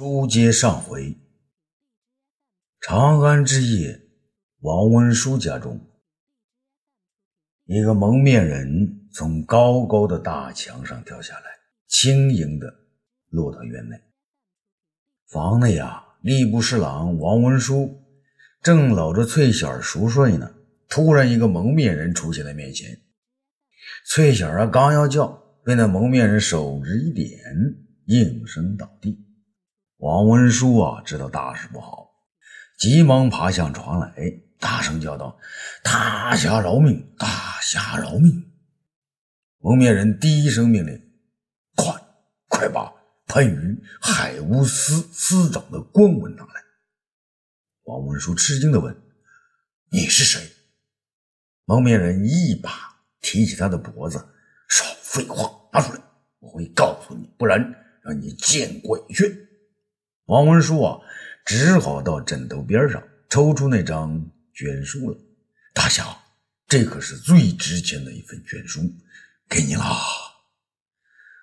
书接上回，长安之夜，王文书家中，一个蒙面人从高高的大墙上跳下来，轻盈的落到院内。房内啊，吏部侍郎王文书正搂着翠小儿熟睡呢。突然，一个蒙面人出现在面前。翠小儿刚要叫，被那蒙面人手指一点，应声倒地。王文书啊，知道大事不好，急忙爬向床来，大声叫道：“大侠饶命！大侠饶命！”蒙面人第一声命令：“快，快把番禺海乌司司长的官文拿来！”王文书吃惊地问：“你是谁？”蒙面人一把提起他的脖子：“少废话，拿出来！我会告诉你，不然让你见鬼去！”王文书啊，只好到枕头边上抽出那张卷书了。大侠，这可是最值钱的一份卷书，给你啦。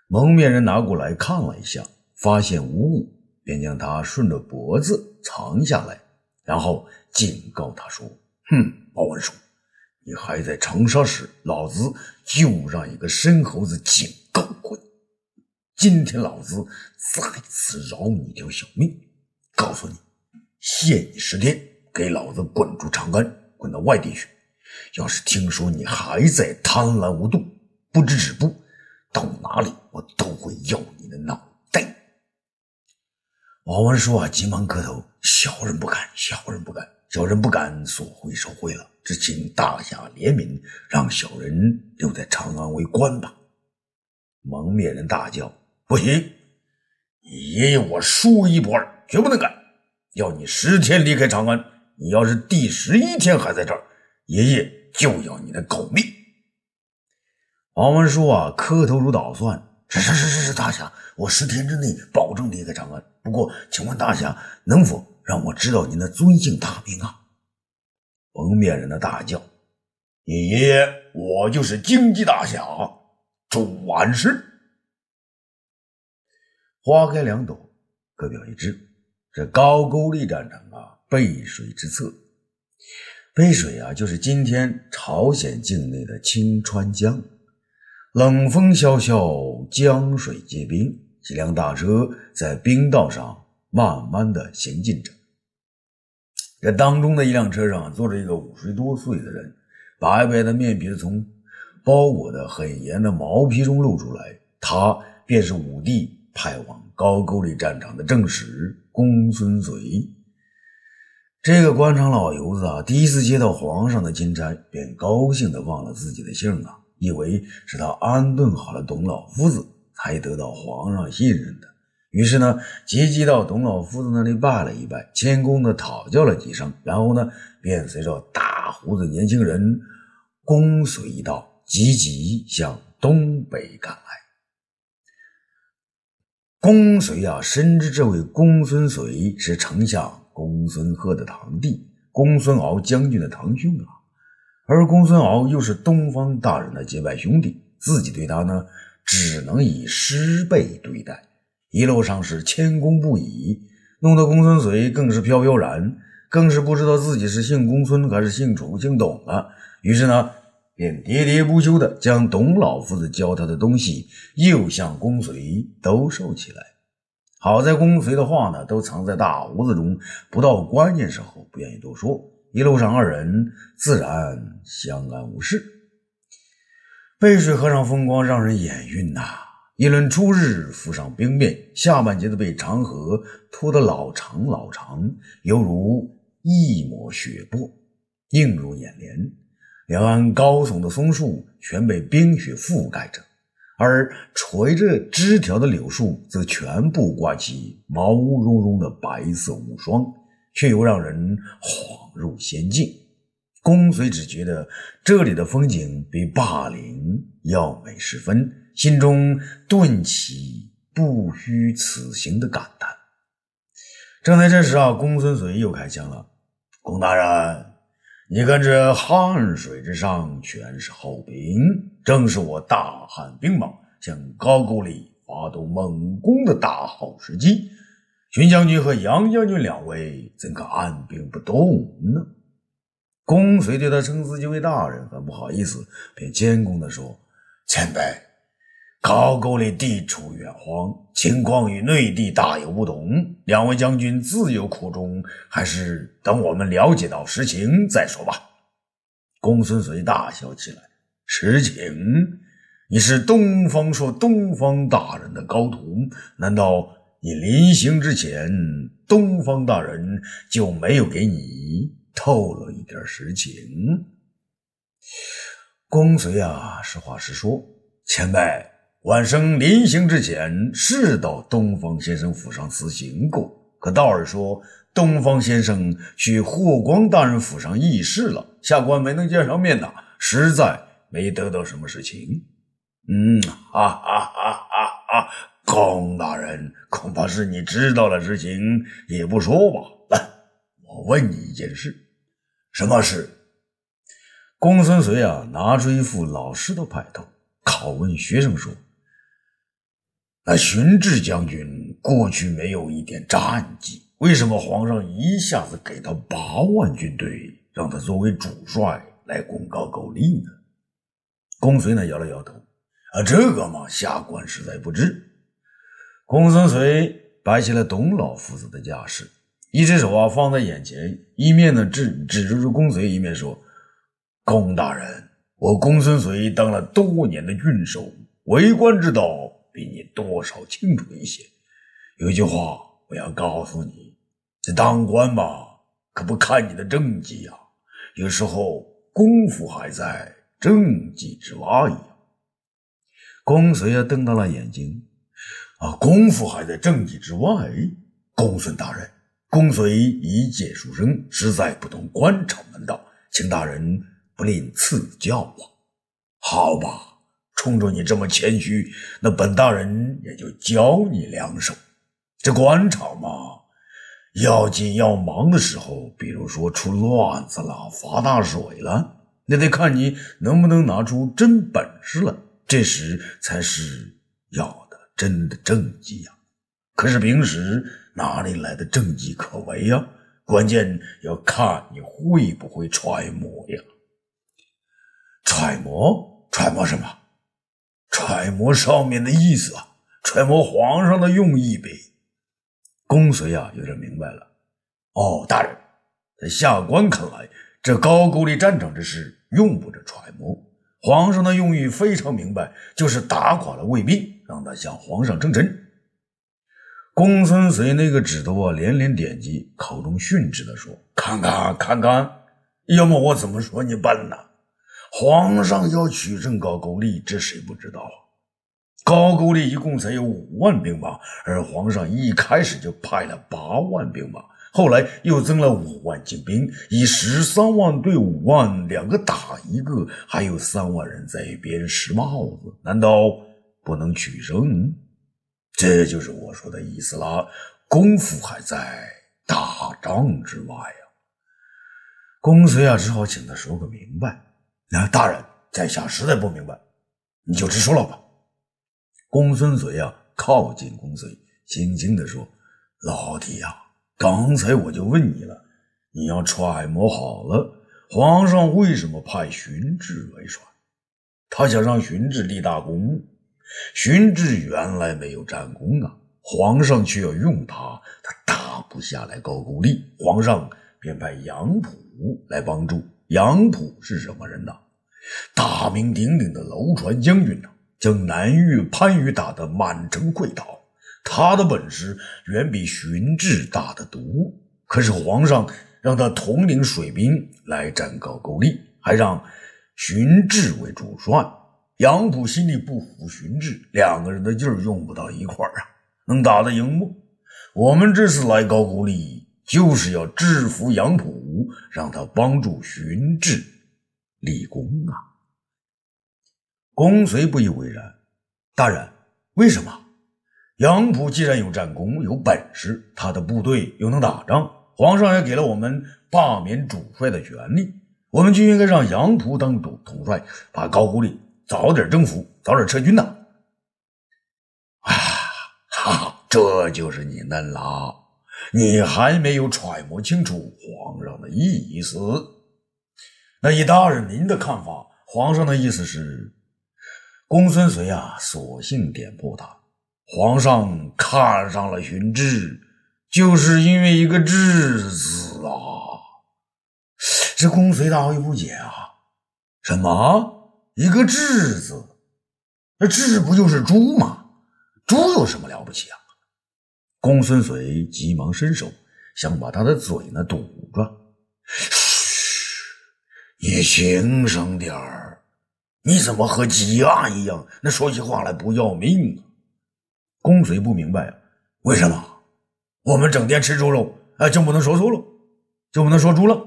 蒙面人拿过来看了一下，发现无误，便将它顺着脖子藏下来，然后警告他说：“哼，王文书，你还在长沙时，老子就让一个申猴子警。”今天老子再次饶你一条小命，告诉你，限你十天，给老子滚出长安，滚到外地去。要是听说你还在贪婪无度、不知止步，到哪里我都会要你的脑袋。王文说啊，急忙磕头：“小人不敢，小人不敢，小人不敢，所会受贿了。只请大侠怜悯，让小人留在长安为官吧。”蒙面人大叫。不行，你爷爷我说一不二，绝不能改。要你十天离开长安，你要是第十一天还在这儿，爷爷就要你的狗命。王文书啊，磕头如捣蒜。是是是是是，大侠，我十天之内保证离开长安。不过，请问大侠能否让我知道您的尊姓大名啊？蒙面人的大叫：“你爷爷我就是荆棘大侠朱完事。”花开两朵，各表一枝。这高句丽战场啊，背水之侧。背水啊，就是今天朝鲜境内的清川江。冷风萧萧，江水结冰。几辆大车在冰道上慢慢的行进着。这当中的一辆车上坐着一个五十多岁的人，白白的面皮从包裹的很严的毛皮中露出来。他便是武帝。派往高句丽战场的正使公孙绥，这个官场老油子啊，第一次接到皇上的钦差，便高兴的忘了自己的姓啊，以为是他安顿好了董老夫子，才得到皇上信任的。于是呢，急急到董老夫子那里拜了一拜，谦恭的讨教了几声，然后呢，便随着大胡子年轻人公随一道，急急向东北赶来。公随啊，深知这位公孙绥是丞相公孙贺的堂弟，公孙敖将军的堂兄啊。而公孙敖又是东方大人的结拜兄弟，自己对他呢，只能以师辈对待。一路上是谦恭不已，弄得公孙绥更是飘飘然，更是不知道自己是姓公孙还是姓楚、姓董了。于是呢。便喋喋不休地将董老夫子教他的东西，又向公随兜售起来。好在公随的话呢，都藏在大胡子中，不到关键时候不愿意多说。一路上，二人自然相安无事。背水河上风光让人眼晕呐！一轮初日浮上冰面，下半截子被长河拖得老长老长，犹如一抹血泊，映入眼帘。两岸高耸的松树全被冰雪覆盖着，而垂着枝条的柳树则全部挂起毛茸茸的白色雾霜，却又让人恍入仙境。公随只觉得这里的风景比霸陵要美十分，心中顿起不虚此行的感叹。正在这时啊，公孙绥又开枪了，公大人。你看这汉水之上全是厚冰，正是我大汉兵马向高句丽发动猛攻的大好时机。荀将军和杨将军两位怎可按兵不动呢？公遂对他称自己为大人，很不好意思，便谦恭地说：“前辈，高句丽地处远荒，情况与内地大有不同。两位将军自有苦衷，还是等我们了解到实情再说吧。”公孙随大笑起来：“实情？你是东方朔东方大人的高徒，难道你临行之前，东方大人就没有给你？”透露一点实情，公随啊，实话实说，前辈，晚生临行之前是到东方先生府上辞行过，可道儿说东方先生去霍光大人府上议事了，下官没能见上面呐，实在没得到什么事情。嗯，哈哈哈哈哈！公大人，恐怕是你知道了实情也不说吧？来，我问你一件事。什么事？公孙遂啊，拿出一副老师的派头，拷问学生说：“那荀志将军过去没有一点战绩，为什么皇上一下子给他八万军队，让他作为主帅来攻高句丽呢？”公孙呢摇了摇头：“啊，这个嘛，下官实在不知。”公孙绥摆起了董老夫子的架势。一只手啊放在眼前，一面呢指指着公随，一面说：“公大人，我公孙遂当了多年的郡守，为官之道比你多少清楚一些。有一句话我要告诉你，这当官嘛，可不看你的政绩呀，有时候功夫还在政绩之外呀。”公孙啊瞪大了眼睛，啊，功夫还在政绩之外，公孙大人。公孙一介书生，实在不懂官场门道，请大人不吝赐教啊！好吧，冲着你这么谦虚，那本大人也就教你两手。这官场嘛，要紧要忙的时候，比如说出乱子了、发大水了，那得看你能不能拿出真本事了，这时才是要的真的政绩呀。可是平时哪里来的政绩可为呀？关键要看你会不会揣摩呀。揣摩？揣摩什么？揣摩上面的意思啊，揣摩皇上的用意呗。公孙啊，有点明白了。哦，大人，在下官看来，这高句丽战场之事用不着揣摩。皇上的用意非常明白，就是打垮了卫兵，让他向皇上称臣。公孙随那个指头啊，连连点击，口中训斥的说：“看看，看看，要么我怎么说你笨呢？皇上要取胜高句丽，这谁不知道啊？高句丽一共才有五万兵马，而皇上一开始就派了八万兵马，后来又增了五万精兵，以十三万对五万，两个打一个，还有三万人在一边拾帽子，难道不能取胜？”这就是我说的意思了，功夫还在打仗之外呀。公孙啊，只好请他说个明白。那大人在下实在不明白，你就直说了吧。公孙遂啊，靠近公孙，轻轻地说：“老弟呀，刚才我就问你了，你要揣摩好了，皇上为什么派荀志为帅？他想让荀志立大功。”荀志原来没有战功啊，皇上却要用他，他打不下来高句丽，皇上便派杨浦来帮助。杨浦是什么人呢？大名鼎鼎的楼船将军呐，将南越番禺打得满城溃逃。他的本事远比荀志大得多。可是皇上让他统领水兵来战高句丽，还让荀志为主帅。杨浦心里不服荀志，两个人的劲儿用不到一块儿啊，能打得赢不？我们这次来高句丽，就是要制服杨浦，让他帮助荀志立功啊！公随不以为然，大人，为什么？杨浦既然有战功、有本事，他的部队又能打仗，皇上也给了我们罢免主帅的权利，我们就应该让杨浦当主统帅，把高句丽。早点征服，早点撤军呐！啊，哈，这就是你嫩了。你还没有揣摩清楚皇上的意思。那以大人您的看法，皇上的意思是？公孙绥啊，索性点破他：皇上看上了荀志，就是因为一个“志”字啊。这公孙大为不解啊，什么一个“志”字？那“志”不就是猪吗？猪有什么了不起啊？公孙绥急忙伸手想把他的嘴呢堵住。嘘，你轻声点儿。你怎么和鸡鸭一样？那说起话来不要命啊？公孙不明白啊，为什么我们整天吃猪肉，哎，就不能说猪了，就不能说猪了？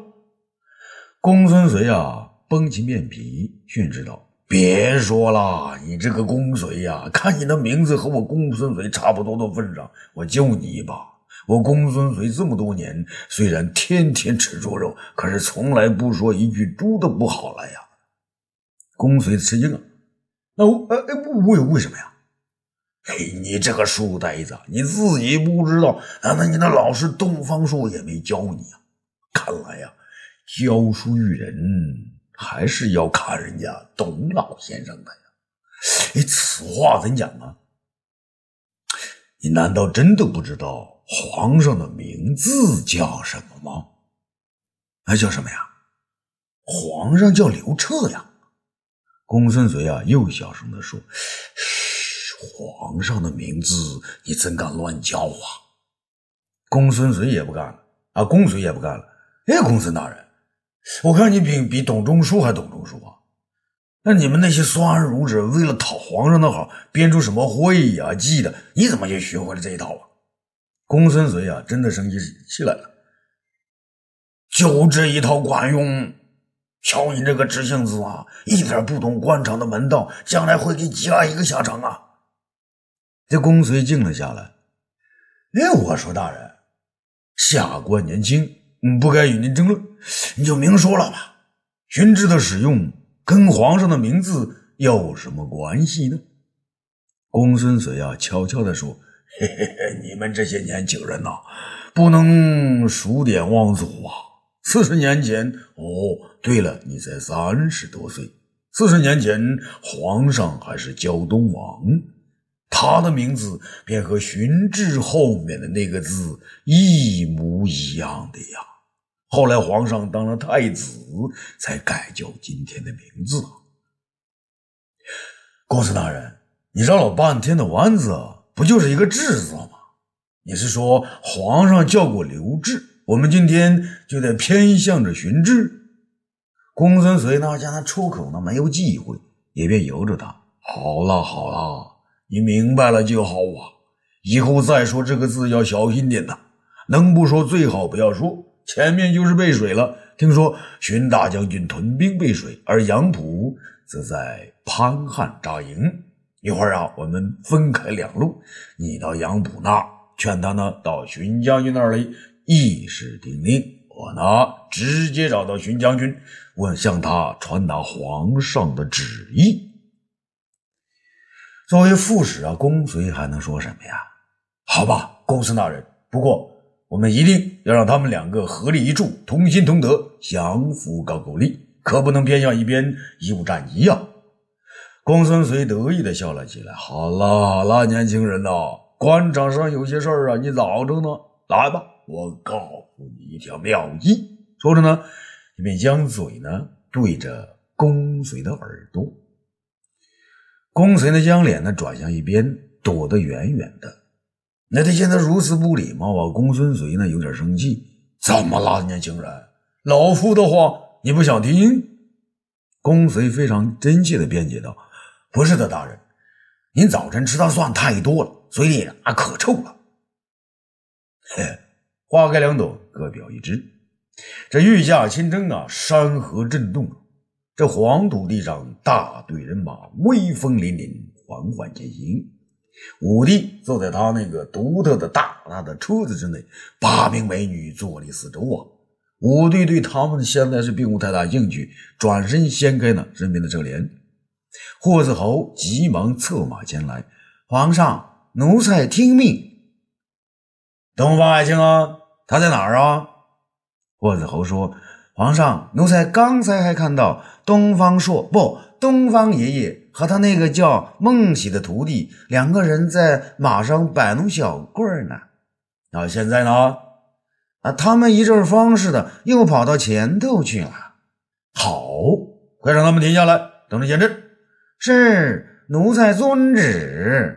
公孙绥啊，绷起面皮训斥道。别说了，你这个公孙呀，看你的名字和我公孙绥差不多的份上，我救你一把。我公孙绥这么多年，虽然天天吃猪肉，可是从来不说一句猪的不好来呀。公孙吃惊了，那我呃呃为为什么呀？嘿，你这个书呆子，你自己不知道，那你的老师东方朔也没教你啊。看来呀，教书育人。还是要看人家董老先生的呀！哎，此话怎讲啊？你难道真的不知道皇上的名字叫什么吗？那叫什么呀？皇上叫刘彻呀！公孙绥啊，又小声的说：“嘘，皇上的名字你怎敢乱叫啊？”公孙绥也不干了啊！公孙也不干了。哎，公孙大人。我看你比比董仲舒还董仲舒啊！那你们那些酸儒者为了讨皇上的好，编出什么会呀、计的？你怎么就学会了这一套啊？公孙绥啊，真的生起气来了。就这一套管用？瞧你这个知性子啊，一点不懂官场的门道，将来会给加一个下场啊！这公孙静了下来。哎，我说大人，下官年轻。嗯，不该与您争论，你就明说了吧。荀志的使用跟皇上的名字有什么关系呢？公孙绥啊，悄悄地说：“嘿嘿嘿，你们这些年轻人呐，不能数典忘祖啊。四十年前，哦，对了，你才三十多岁。四十年前，皇上还是胶东王，他的名字便和荀志后面的那个字一模一样的呀。”后来皇上当了太子，才改叫今天的名字。公孙大人，你绕了半天的弯子，不就是一个“治”字吗？你是说皇上叫过刘志，我们今天就得偏向着荀志？公孙绥呢，见他出口呢没有忌讳，也便由着他。好了好了，你明白了就好啊。以后再说这个字要小心点呐，能不说最好不要说。前面就是背水了。听说荀大将军屯兵背水，而杨浦则在潘汉扎营。一会儿啊，我们分开两路，你到杨浦那劝他呢，到荀将军那里议事听令。我呢，直接找到荀将军，问向他传达皇上的旨意。作为副使啊，公孙还能说什么呀？好吧，公孙大人。不过。我们一定要让他们两个合力一处，同心同德，降服高句丽，可不能偏向一边，贻误战机呀！公孙绥得意的笑了起来。好了好了，年轻人呐，官场上有些事儿啊，你早着呢。来吧，我告诉你一条妙计。说着呢，一便将嘴呢对着公孙的耳朵。公孙呢将脸呢转向一边，躲得远远的。那他现在如此不礼貌啊！公孙绥呢有点生气，怎么了，年轻人？老夫的话你不想听？公孙非常真切的辩解道：“不是的，大人，您早晨吃的蒜太多了，嘴里啊可臭了。”嘿，花开两朵，各表一枝。这御驾亲征啊，山河震动啊！这黄土地上，大队人马威风凛凛，缓缓前行。武帝坐在他那个独特的大大的车子之内，八名美女坐立四周啊。武帝对他们现在是并无太大兴趣，转身掀开了身边的遮帘。霍子侯急忙策马前来：“皇上，奴才听命。”东方爱卿啊，他在哪儿啊？霍子侯说：“皇上，奴才刚才还看到东方朔不，东方爷爷和他那个叫孟喜的徒弟两个人在马上摆弄小棍儿呢。那现在呢？啊，他们一阵风似的又跑到前头去了。好，快让他们停下来，等着见阵。是，奴才遵旨。”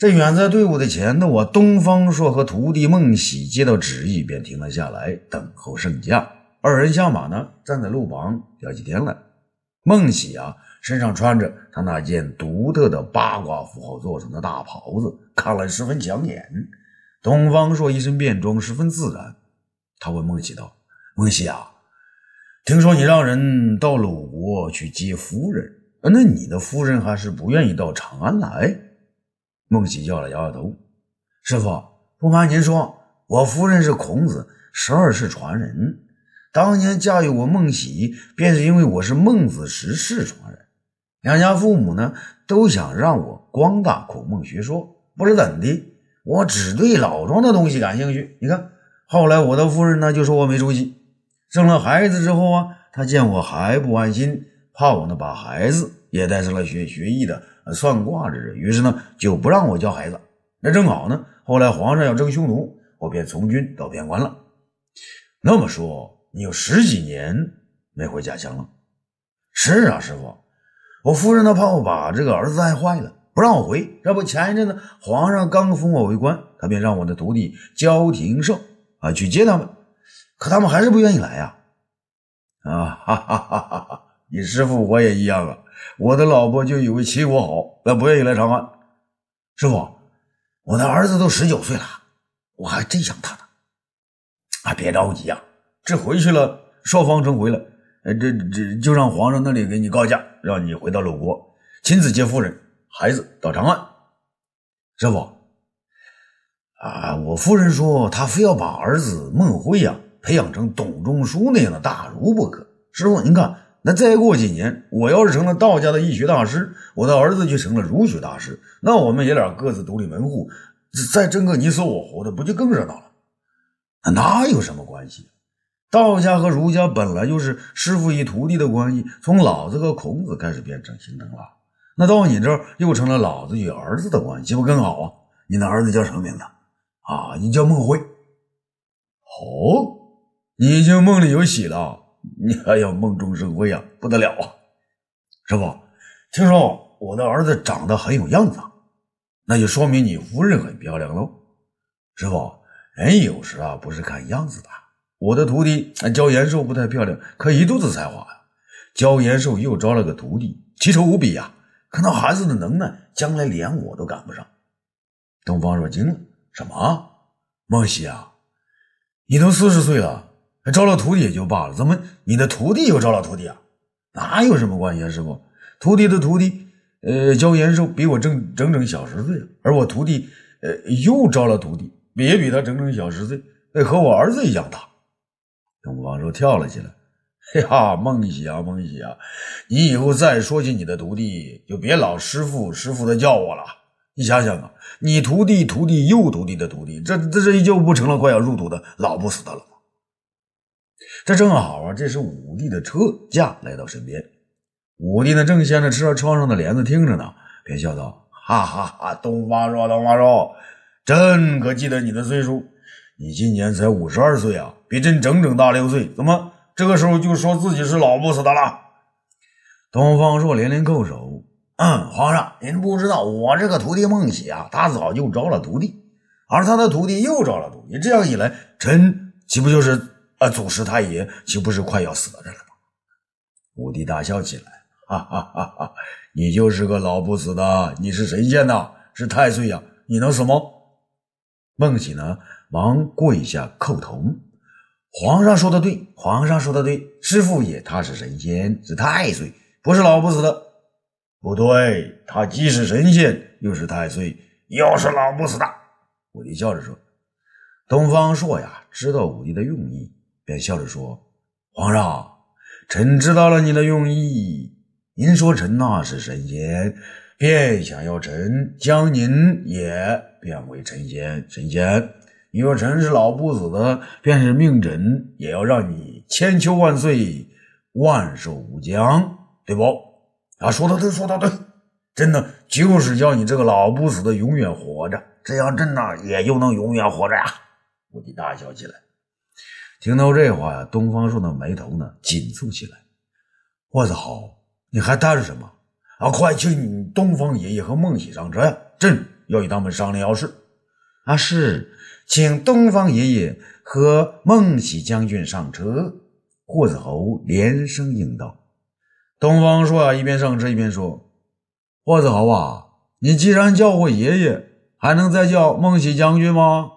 这远在队伍的前头啊，东方朔和徒弟孟喜接到旨意，便停了下来，等候圣驾。二人下马呢，站在路旁聊起天来。孟喜啊，身上穿着他那件独特的八卦符号做成的大袍子，看来十分抢眼。东方朔一身便装，十分自然。他问孟喜道：“孟喜啊，听说你让人到鲁国去接夫人，那你的夫人还是不愿意到长安来？”孟喜摇了摇头，师傅，不瞒您说，我夫人是孔子十二世传人，当年嫁与我孟喜，便是因为我是孟子十世传人。两家父母呢，都想让我光大孔孟学说，不知怎的，我只对老庄的东西感兴趣。你看，后来我的夫人呢，就说我没出息。生了孩子之后啊，她见我还不安心，怕我呢把孩子也带上了学学艺的。算卦之人，于是呢就不让我教孩子。那正好呢，后来皇上要征匈奴，我便从军到边关了。那么说，你有十几年没回家乡了？是啊，师傅，我夫人呢怕我把这个儿子害坏了，不让我回。这不，前一阵子皇上刚封我为官，他便让我的徒弟焦廷胜啊去接他们，可他们还是不愿意来呀。啊哈哈哈哈哈！你师傅我也一样啊。我的老婆就以为齐国好，那不愿意来长安。师傅，我的儿子都十九岁了，我还真想他呢。啊，别着急啊，这回去了，少方城回来，呃，这这就让皇上那里给你告假，让你回到鲁国，亲自接夫人、孩子到长安。师傅，啊，我夫人说她非要把儿子孟辉呀培养成董仲舒那样的大儒不可。师傅，您看。那再过几年，我要是成了道家的易学大师，我的儿子就成了儒学大师，那我们爷俩各自独立门户，再争个你死我活的，不就更热闹了？哪有什么关系？道家和儒家本来就是师傅与徒弟的关系，从老子和孔子开始变成形成了。那到你这儿又成了老子与儿子的关系，不更好啊？你的儿子叫什么名字？啊，你叫孟辉。哦，你已经梦里有喜了。你还要梦中生辉啊，不得了啊！师傅，听说我的儿子长得很有样子，那就说明你夫人很漂亮喽。师傅，人有时啊不是看样子的。我的徒弟焦延寿不太漂亮，可一肚子才华呀。焦延寿又招了个徒弟，奇丑无比呀。看到孩子的能耐，将来连我都赶不上。东方若惊了，什么？孟喜啊，你都四十岁了。招了徒弟也就罢了，怎么你的徒弟又招了徒弟啊？哪有什么关系啊，师傅？徒弟的徒弟，呃，焦延寿比我整整整小十岁，而我徒弟，呃，又招了徒弟，也比他整整小十岁，和我儿子一样大。东方朔跳了起来，嘿哈，孟喜啊，孟喜啊，你以后再说起你的徒弟，就别老师傅师傅的叫我了。你想想啊，你徒弟徒弟又徒弟的徒弟，这这这就不成了快要入土的老不死的了。这正好啊，这是武帝的车驾来到身边，武帝呢正掀着车窗上的帘子听着呢，便笑道：“哈哈哈，东方朔，东方朔，朕可记得你的岁数，你今年才五十二岁啊，比朕整整大六岁，怎么这个时候就说自己是老不死的了？”东方朔连连叩首：“嗯，皇上，您不知道我这个徒弟孟喜啊，他早就招了徒弟，而他的徒弟又招了徒弟，这样一来，臣岂不就是？”啊！祖师太爷岂不是快要死在这了吗？武帝大笑起来，哈哈哈哈！你就是个老不死的，你是神仙呐，是太岁呀，你能死吗？孟喜呢，忙跪下叩头。皇上说的对，皇上说的对，师傅也他是神仙，是太岁，不是老不死的。不对，他既是神仙，又是太岁，又是老不死的。武帝笑着说：“东方朔呀，知道武帝的用意。”便笑着说：“皇上，臣知道了你的用意。您说臣那是神仙，便想要臣将您也变为神仙，神仙，你说臣是老不死的，便是命朕也要让你千秋万岁，万寿无疆，对不？啊，说的对，说的对，真的就是叫你这个老不死的永远活着，这样朕呢也就能永远活着呀！武帝大笑起来。听到这话呀，东方朔的眉头呢紧蹙起来。我操，你还担什么？啊，快请你东方爷爷和孟喜上车呀！朕要与他们商量要事。啊，是，请东方爷爷和孟喜将军上车。霍子侯连声应道。东方朔啊，一边上车一边说：“霍子侯啊，你既然叫我爷爷，还能再叫孟喜将军吗？”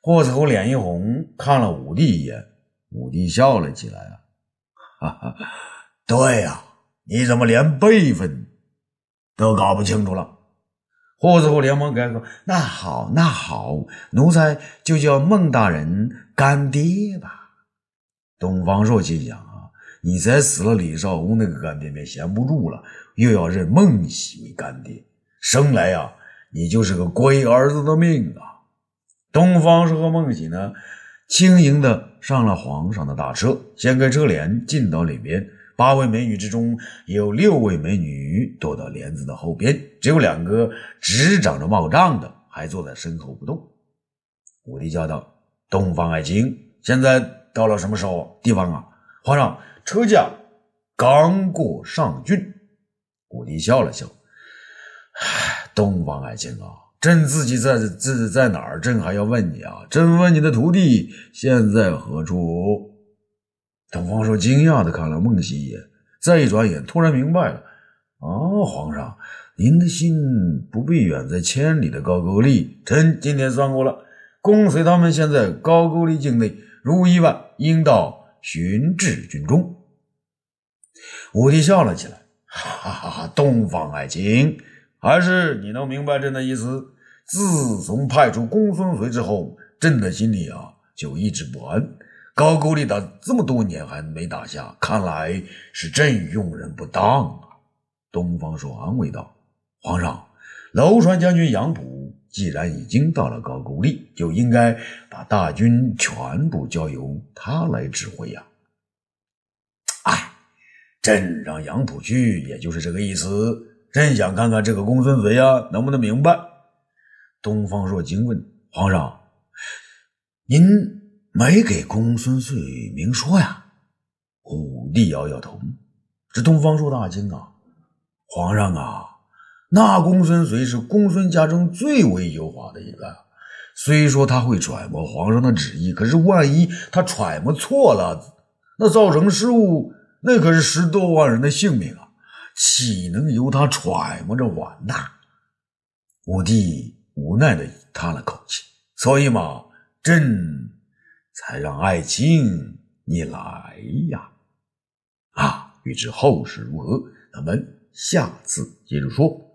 霍子侯脸一红，看了武帝一眼，武帝笑了起来啊，哈哈，对呀。你怎么连辈分都搞不清楚了？霍子豪连忙改口：“那好，那好，奴才就叫孟大人干爹吧。”东方朔心想啊，你才死了李少红那个干爹便闲不住了，又要认孟喜为干爹，生来呀，你就是个龟儿子的命啊！东方朔和孟喜呢，轻盈的上了皇上的大车，掀开车帘，进到里边。八位美女之中，有六位美女躲到帘子的后边，只有两个只长着帽帐的还坐在身后不动。武帝叫道：“东方爱卿，现在到了什么时候地方啊？”皇上，车驾刚过上郡。武帝笑了笑：“唉，东方爱卿啊，朕自己在自在哪儿？朕还要问你啊！朕问你的徒弟现在何处？”东方朔惊讶的看了孟喜一眼，再一转眼，突然明白了：“哦，皇上，您的心不必远在千里的高句丽。臣今天算过了，公随他们现在高句丽境内，如无意外，应到寻至军中。”武帝笑了起来：“哈哈哈，东方爱卿，还是你能明白朕的意思？自从派出公孙随之后，朕的心里啊，就一直不安。”高句丽打这么多年还没打下，看来是朕用人不当啊！东方朔安慰道：“皇上，楼船将军杨浦既然已经到了高句丽，就应该把大军全部交由他来指挥呀。”哎，朕让杨浦去，也就是这个意思。朕想看看这个公孙子呀，能不能明白？东方朔惊问：“皇上，您？”没给公孙燧明说呀？武帝摇摇头，这东方朔大惊啊！皇上啊，那公孙燧是公孙家中最为优华的一个，虽说他会揣摩皇上的旨意，可是万一他揣摩错了，那造成失误，那可是十多万人的性命啊！岂能由他揣摩着完呐？武帝无奈的叹了口气，所以嘛，朕。才让爱卿你来呀！啊，欲知后事如何，咱们下次接着说。